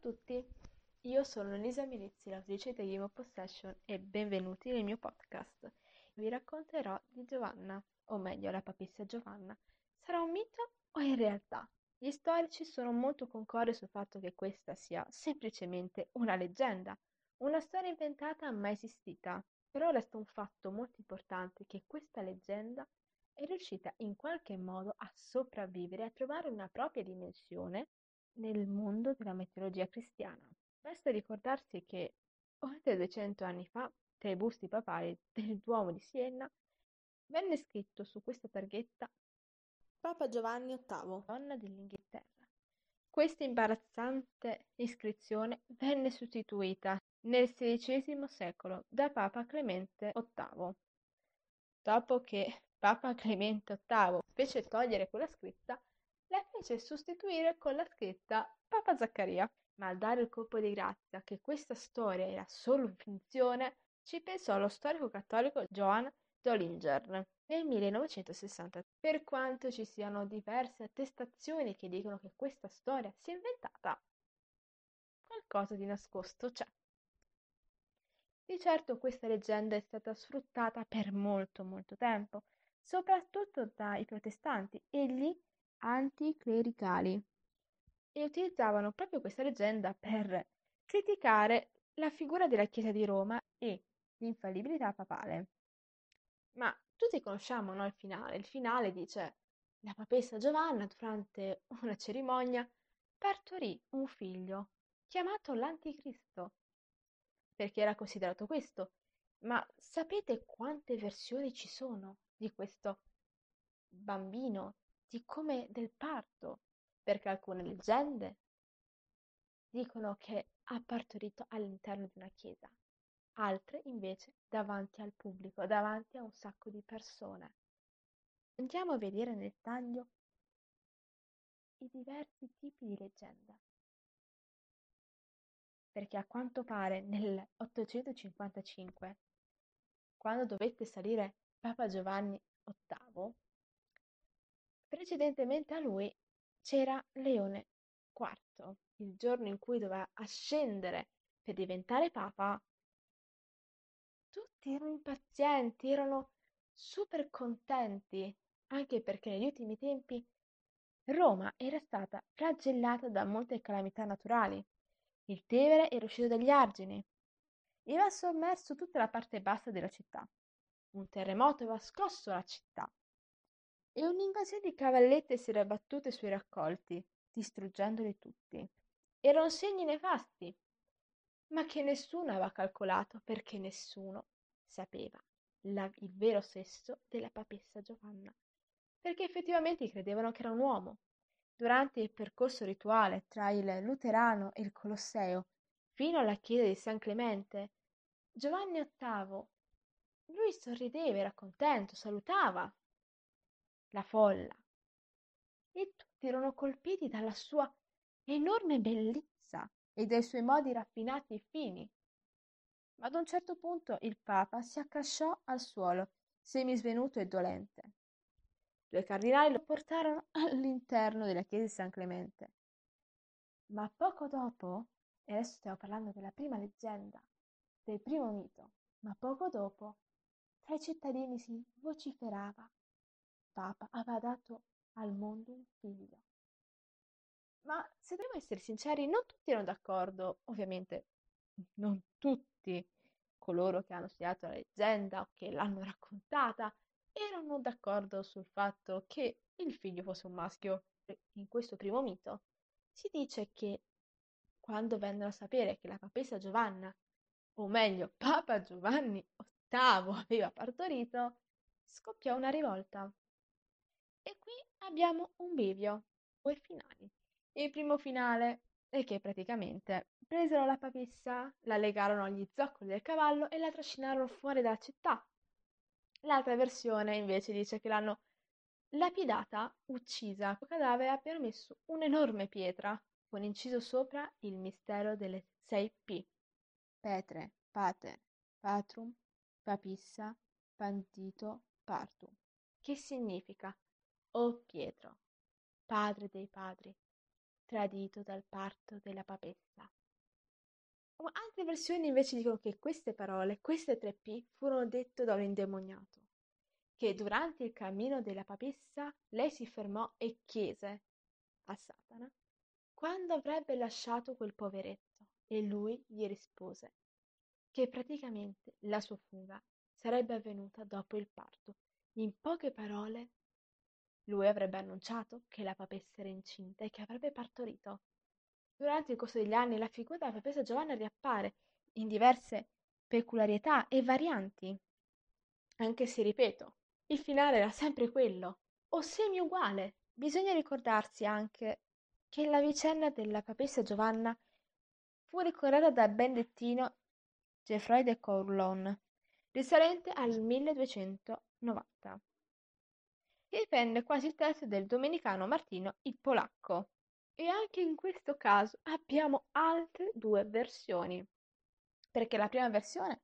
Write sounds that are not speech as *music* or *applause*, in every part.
tutti, io sono Elisa Milizzi, l'autrice di Game of Possession e benvenuti nel mio podcast. Vi racconterò di Giovanna, o meglio la papessa Giovanna. Sarà un mito o in realtà? Gli storici sono molto concordi sul fatto che questa sia semplicemente una leggenda, una storia inventata mai esistita. Però resta un fatto molto importante che questa leggenda è riuscita in qualche modo a sopravvivere, a trovare una propria dimensione nel mondo della mitologia cristiana. Basta ricordarsi che oltre 200 anni fa, tra i busti papali del Duomo di Siena, venne scritto su questa targhetta Papa Giovanni VIII, donna dell'Inghilterra. Questa imbarazzante iscrizione venne sostituita nel XVI secolo da Papa Clemente VIII. Dopo che Papa Clemente VIII fece togliere quella scritta, la fece sostituire con la scritta Papa Zaccaria. Ma al dare il colpo di grazia che questa storia era solo finzione, ci pensò lo storico cattolico Johann Dollinger nel 1960. Per quanto ci siano diverse attestazioni che dicono che questa storia sia inventata, qualcosa di nascosto c'è. Di certo questa leggenda è stata sfruttata per molto molto tempo, soprattutto dai protestanti e gli anticlericali e utilizzavano proprio questa leggenda per criticare la figura della Chiesa di Roma e l'infallibilità papale. Ma tutti conosciamo no, il finale. Il finale dice la papessa Giovanna durante una cerimonia partorì un figlio chiamato l'Anticristo, perché era considerato questo. Ma sapete quante versioni ci sono di questo bambino, di come del parto? Perché alcune leggende dicono che ha partorito all'interno di una chiesa, altre invece davanti al pubblico, davanti a un sacco di persone. Andiamo a vedere nel taglio i diversi tipi di leggenda. Perché a quanto pare nel 855, quando dovette salire Papa Giovanni VIII, precedentemente a lui c'era Leone IV, il giorno in cui doveva ascendere per diventare Papa, tutti erano impazienti, erano super contenti, anche perché negli ultimi tempi Roma era stata flagellata da molte calamità naturali. Il Tevere era uscito dagli argini e aveva sommerso tutta la parte bassa della città. Un terremoto aveva scosso la città e un'invasione di cavallette si era abbattuta sui raccolti, distruggendoli tutti. Erano segni nefasti ma che nessuno aveva calcolato perché nessuno sapeva la, il vero sesso della papessa Giovanna, perché effettivamente credevano che era un uomo. Durante il percorso rituale tra il Luterano e il Colosseo, fino alla chiesa di San Clemente, Giovanni VIII, lui sorrideva, era contento, salutava la folla e tutti erano colpiti dalla sua enorme bellezza e dai suoi modi raffinati e fini. Ma ad un certo punto il Papa si accasciò al suolo, semisvenuto e dolente. Due cardinali lo portarono all'interno della chiesa di San Clemente. Ma poco dopo, e adesso stiamo parlando della prima leggenda, del primo mito, ma poco dopo, tra i cittadini si vociferava. Papa aveva dato al mondo un figlio. Ma se dobbiamo essere sinceri, non tutti erano d'accordo, ovviamente non tutti coloro che hanno studiato la leggenda o che l'hanno raccontata erano d'accordo sul fatto che il figlio fosse un maschio. In questo primo mito si dice che quando vennero a sapere che la papessa Giovanna, o meglio Papa Giovanni VIII aveva partorito, scoppiò una rivolta. Abbiamo un bivio, due finali. Il primo finale è che praticamente presero la papessa, la legarono agli zoccoli del cavallo e la trascinarono fuori dalla città. L'altra versione invece dice che l'hanno lapidata, uccisa. Il cadavere abbiano messo un'enorme pietra con inciso sopra il mistero delle sei P. Petre, pater, patrum, papissa, pandito, partum. Che significa? O Pietro, padre dei padri, tradito dal parto della papessa. Altre versioni invece dicono che queste parole, queste tre P, furono dette da un indemoniato, che durante il cammino della papessa lei si fermò e chiese a Satana quando avrebbe lasciato quel poveretto e lui gli rispose che praticamente la sua fuga sarebbe avvenuta dopo il parto. In poche parole, lui avrebbe annunciato che la papessa era incinta e che avrebbe partorito. Durante il corso degli anni la figura della papessa Giovanna riappare in diverse peculiarità e varianti, anche se, ripeto, il finale era sempre quello, o semi uguale. Bisogna ricordarsi anche che la vicenda della papessa Giovanna fu ricordata da Bendettino Geoffroy de Courlon, risalente al 1290, che riprende quasi il testo del domenicano Martino il Polacco. E anche in questo caso abbiamo altre due versioni, perché la prima versione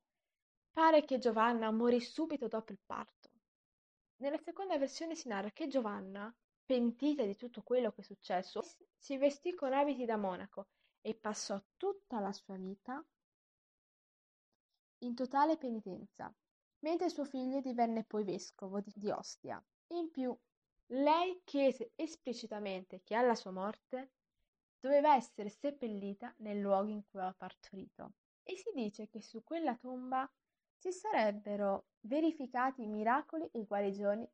pare che Giovanna morì subito dopo il parto. Nella seconda versione si narra che Giovanna, pentita di tutto quello che è successo, si vestì con abiti da monaco e passò tutta la sua vita in totale penitenza, mentre suo figlio divenne poi vescovo di Ostia. In più, lei chiese esplicitamente che alla sua morte doveva essere seppellita nel luogo in cui aveva partorito. E si dice che su quella tomba si sarebbero verificati miracoli e guarigioni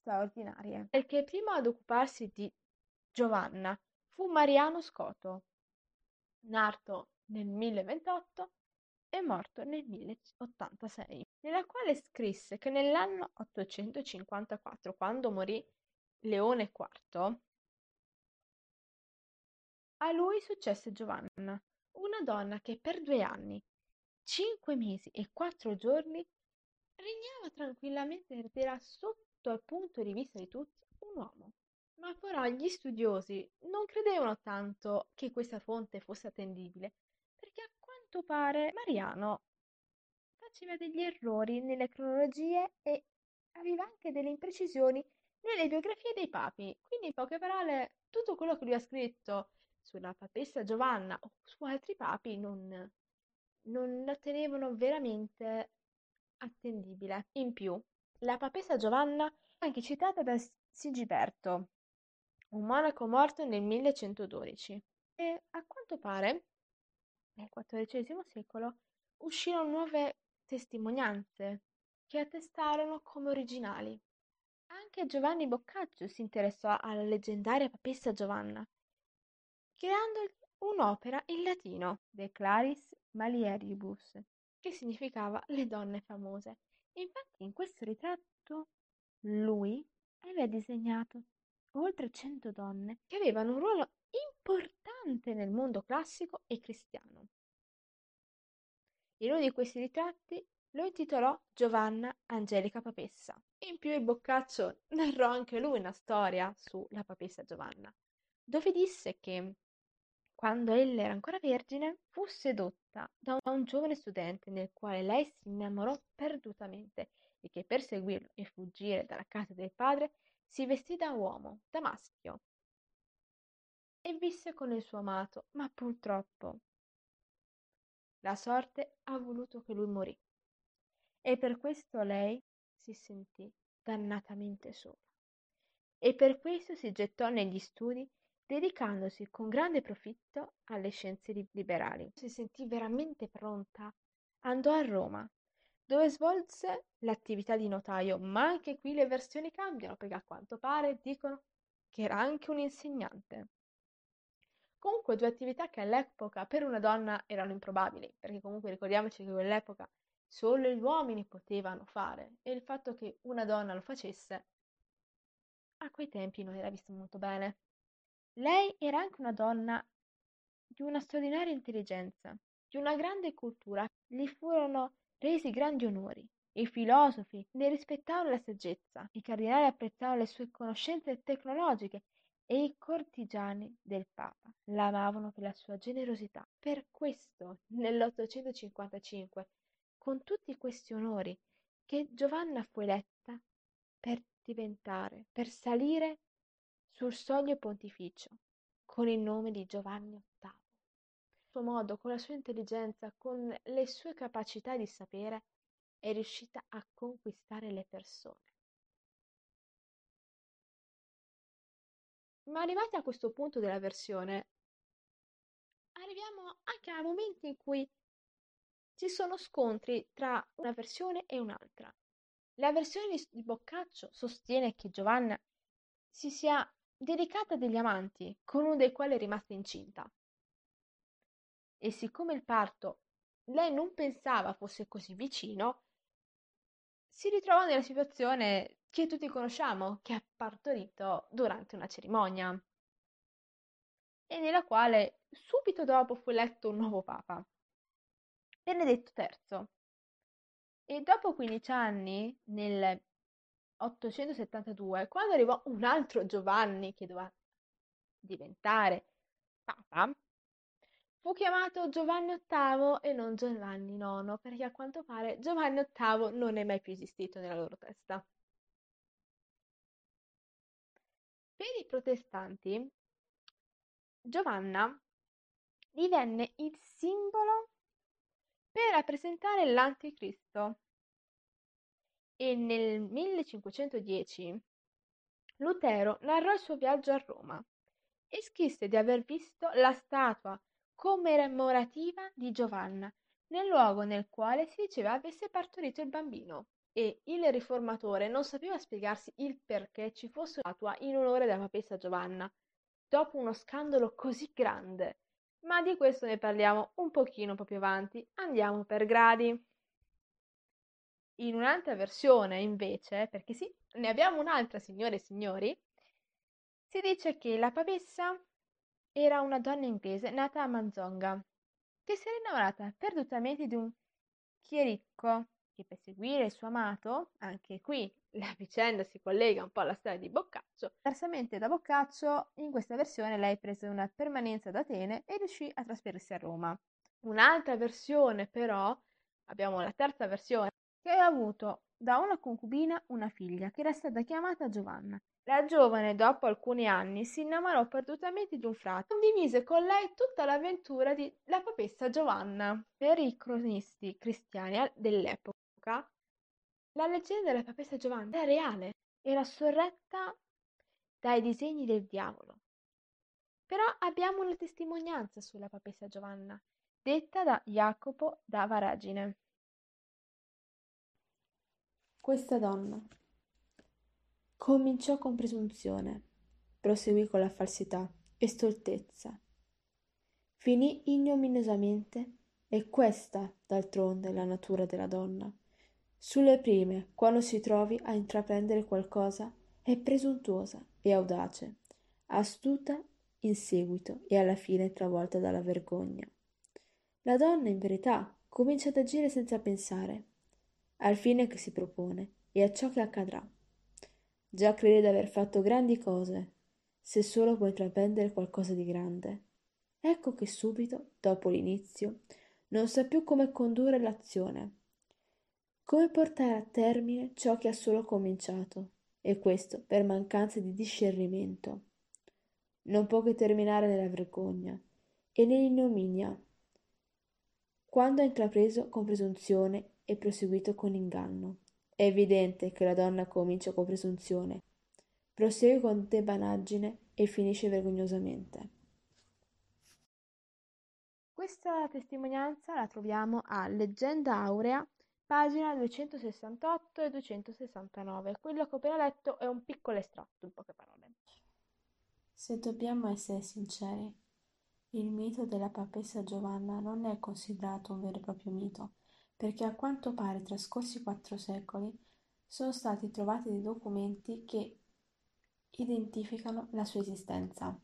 straordinarie. Perché primo ad occuparsi di Giovanna fu Mariano Scoto, nato nel 1028 e morto nel 1086, nella quale scrisse che nell'anno 854, quando morì Leone IV, a lui successe Giovanna, una donna che per due anni, cinque mesi e quattro giorni regnava tranquillamente ed era sotto il punto di vista di tutti un uomo. Ma però gli studiosi non credevano tanto che questa fonte fosse attendibile, perché a quanto pare Mariano faceva degli errori nelle cronologie e aveva anche delle imprecisioni nelle biografie dei papi. Quindi, in poche parole, tutto quello che lui ha scritto sulla papessa Giovanna o su altri papi non, non la tenevano veramente attendibile. In più, la papessa Giovanna è anche citata da Sigiberto, un monaco morto nel 1112. E a quanto pare, nel XIV secolo, uscirono nuove testimonianze che attestarono come originali. Anche Giovanni Boccaccio si interessò alla leggendaria papessa Giovanna creando un'opera in latino, De Claris Malieribus, che significava le donne famose. Infatti in questo ritratto lui aveva disegnato oltre cento donne che avevano un ruolo importante nel mondo classico e cristiano. In uno di questi ritratti lo intitolò Giovanna Angelica Papessa. In più il Boccaccio *laughs* narrò anche lui una storia sulla Papessa Giovanna, dove disse che quando ella era ancora vergine, fu sedotta da un giovane studente nel quale lei si innamorò perdutamente e che per seguirlo e fuggire dalla casa del padre si vestì da uomo, da maschio, e visse con il suo amato, ma purtroppo la sorte ha voluto che lui morì e per questo lei si sentì dannatamente sola e per questo si gettò negli studi dedicandosi con grande profitto alle scienze liberali. Si sentì veramente pronta. Andò a Roma, dove svolse l'attività di notaio, ma anche qui le versioni cambiano perché a quanto pare dicono che era anche un insegnante. Comunque due attività che all'epoca per una donna erano improbabili, perché comunque ricordiamoci che quell'epoca solo gli uomini potevano fare e il fatto che una donna lo facesse a quei tempi non era visto molto bene. Lei era anche una donna di una straordinaria intelligenza, di una grande cultura. Gli furono resi grandi onori. I filosofi ne rispettavano la saggezza, i cardinali apprezzavano le sue conoscenze tecnologiche e i cortigiani del Papa l'amavano per la sua generosità. Per questo, nell'855, con tutti questi onori, che Giovanna fu eletta per diventare, per salire sul soglio pontificio, con il nome di Giovanni VIII. Il suo modo, con la sua intelligenza, con le sue capacità di sapere, è riuscita a conquistare le persone. Ma arrivati a questo punto della versione, arriviamo anche a momenti in cui ci sono scontri tra una versione e un'altra. La versione di Boccaccio sostiene che Giovanna si sia dedicata a degli amanti, con uno dei quali è rimasta incinta. E siccome il parto lei non pensava fosse così vicino, si ritrova nella situazione che tutti conosciamo, che ha partorito durante una cerimonia e nella quale subito dopo fu eletto un nuovo papa, Benedetto III. E dopo 15 anni, nel 872, quando arrivò un altro Giovanni che doveva diventare papa, fu chiamato Giovanni VIII e non Giovanni IX, perché a quanto pare Giovanni VIII non è mai più esistito nella loro testa. Per i protestanti, Giovanna divenne il simbolo per rappresentare l'Anticristo e nel 1510 Lutero narrò il suo viaggio a Roma e scrisse di aver visto la statua commemorativa di Giovanna nel luogo nel quale si diceva avesse partorito il bambino. E il riformatore non sapeva spiegarsi il perché ci fosse una statua in onore della papessa Giovanna dopo uno scandalo così grande. Ma di questo ne parliamo un pochino più avanti. Andiamo per gradi. In un'altra versione, invece, perché sì, ne abbiamo un'altra, signore e signori, si dice che la papessa era una donna inglese nata a Manzonga, che si era innamorata perdutamente di un chiericco che per seguire il suo amato, anche qui la vicenda si collega un po' alla storia di Boccaccio, diversamente da Boccaccio, in questa versione lei prese una permanenza ad Atene e riuscì a trasferirsi a Roma. Un'altra versione però, abbiamo la terza versione, che aveva avuto da una concubina una figlia, che era stata chiamata Giovanna. La giovane, dopo alcuni anni, si innamorò perdutamente di un frate e condivise con lei tutta l'avventura della papessa Giovanna. Per i cronisti cristiani dell'epoca, la leggenda della papessa Giovanna era reale, era sorretta dai disegni del diavolo. Però abbiamo una testimonianza sulla papessa Giovanna, detta da Jacopo da Varagine. Questa donna cominciò con presunzione, proseguì con la falsità e stoltezza, finì ignominiosamente e questa, d'altronde, è la natura della donna. Sulle prime, quando si trovi a intraprendere qualcosa, è presuntuosa e audace, astuta in seguito e alla fine travolta dalla vergogna. La donna, in verità, comincia ad agire senza pensare, al fine che si propone e a ciò che accadrà. Già crede d'aver fatto grandi cose, se solo può intraprendere qualcosa di grande. Ecco che subito, dopo l'inizio, non sa più come condurre l'azione, come portare a termine ciò che ha solo cominciato, e questo per mancanza di discernimento. Non può che terminare nella vergogna e nell'ignominia. Quando ha intrapreso con presunzione e proseguito con inganno. È evidente che la donna comincia con presunzione, prosegue con debanaggine e finisce vergognosamente. Questa testimonianza la troviamo a Leggenda Aurea, pagina 268 e 269. Quello che ho appena letto è un piccolo estratto, in poche parole. Se dobbiamo essere sinceri, il mito della papessa Giovanna non è considerato un vero e proprio mito, perché a quanto pare trascorsi quattro secoli sono stati trovati dei documenti che identificano la sua esistenza,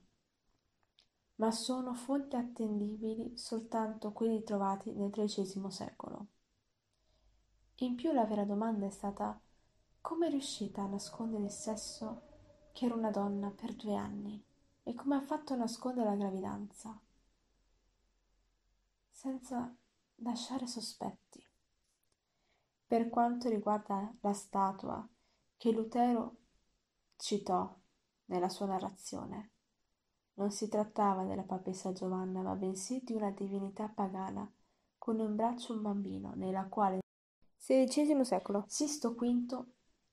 ma sono fonti attendibili soltanto quelli trovati nel XIII secolo. In più la vera domanda è stata come è riuscita a nascondere il sesso che era una donna per due anni e come ha fatto a nascondere la gravidanza senza lasciare sospetti. Per quanto riguarda la statua che Lutero citò nella sua narrazione, Non si trattava della papessa Giovanna, ma bensì di una divinità pagana, con in braccio un bambino, nella quale XVI secolo. Sisto V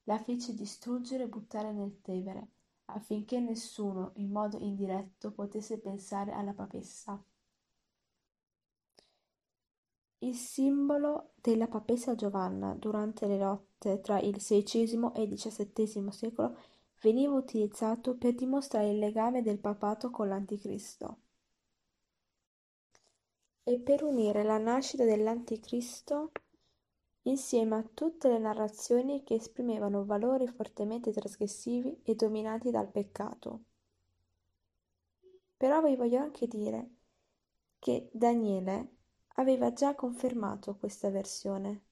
la fece distruggere e buttare nel Tevere, affinché nessuno, in modo indiretto, potesse pensare alla papessa. Il simbolo della papessa Giovanna durante le lotte tra il XVI e XVII secolo veniva utilizzato per dimostrare il legame del papato con l'Anticristo e per unire la nascita dell'Anticristo insieme a tutte le narrazioni che esprimevano valori fortemente trasgressivi e dominati dal peccato. Però vi voglio anche dire che Daniele aveva già confermato questa versione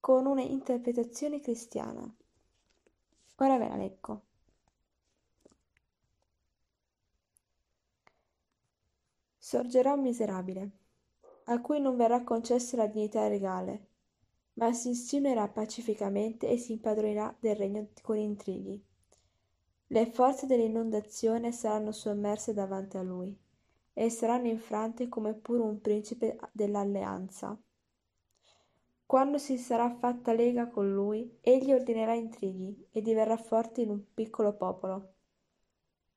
con una interpretazione cristiana. Ora ve la leggo. Sorgerà un miserabile, a cui non verrà concessa la dignità regale, ma si insinuerà pacificamente e si impadronerà del regno con intrighi. Le forze dell'inondazione saranno sommerse davanti a lui e saranno infrante come pure un principe dell'alleanza. Quando si sarà fatta lega con lui, egli ordinerà intrighi e diverrà forte in un piccolo popolo.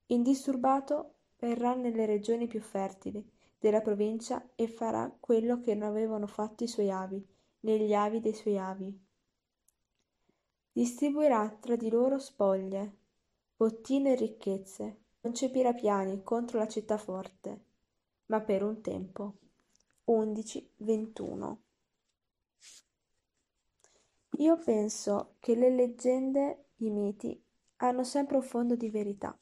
Indisturbato verrà nelle regioni più fertili della provincia e farà quello che non avevano fatto i suoi avi, negli avi dei suoi avi. Distribuirà tra di loro spoglie, bottine e ricchezze, concepirà piani contro la città forte, ma per un tempo. 11-21 Io penso che le leggende, i miti, hanno sempre un fondo di verità,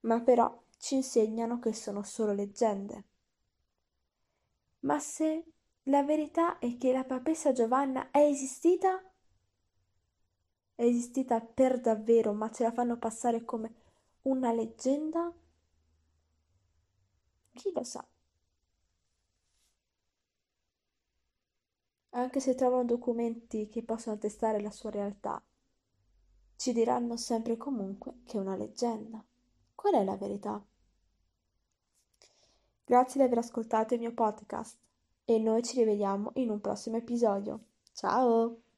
ma però ci insegnano che sono solo leggende. Ma se la verità è che la papessa Giovanna è esistita? È esistita per davvero, ma ce la fanno passare come una leggenda? Chi lo sa? Anche se trovano documenti che possono attestare la sua realtà, ci diranno sempre comunque che è una leggenda. Qual è la verità? Grazie di aver ascoltato il mio podcast e noi ci rivediamo in un prossimo episodio. Ciao!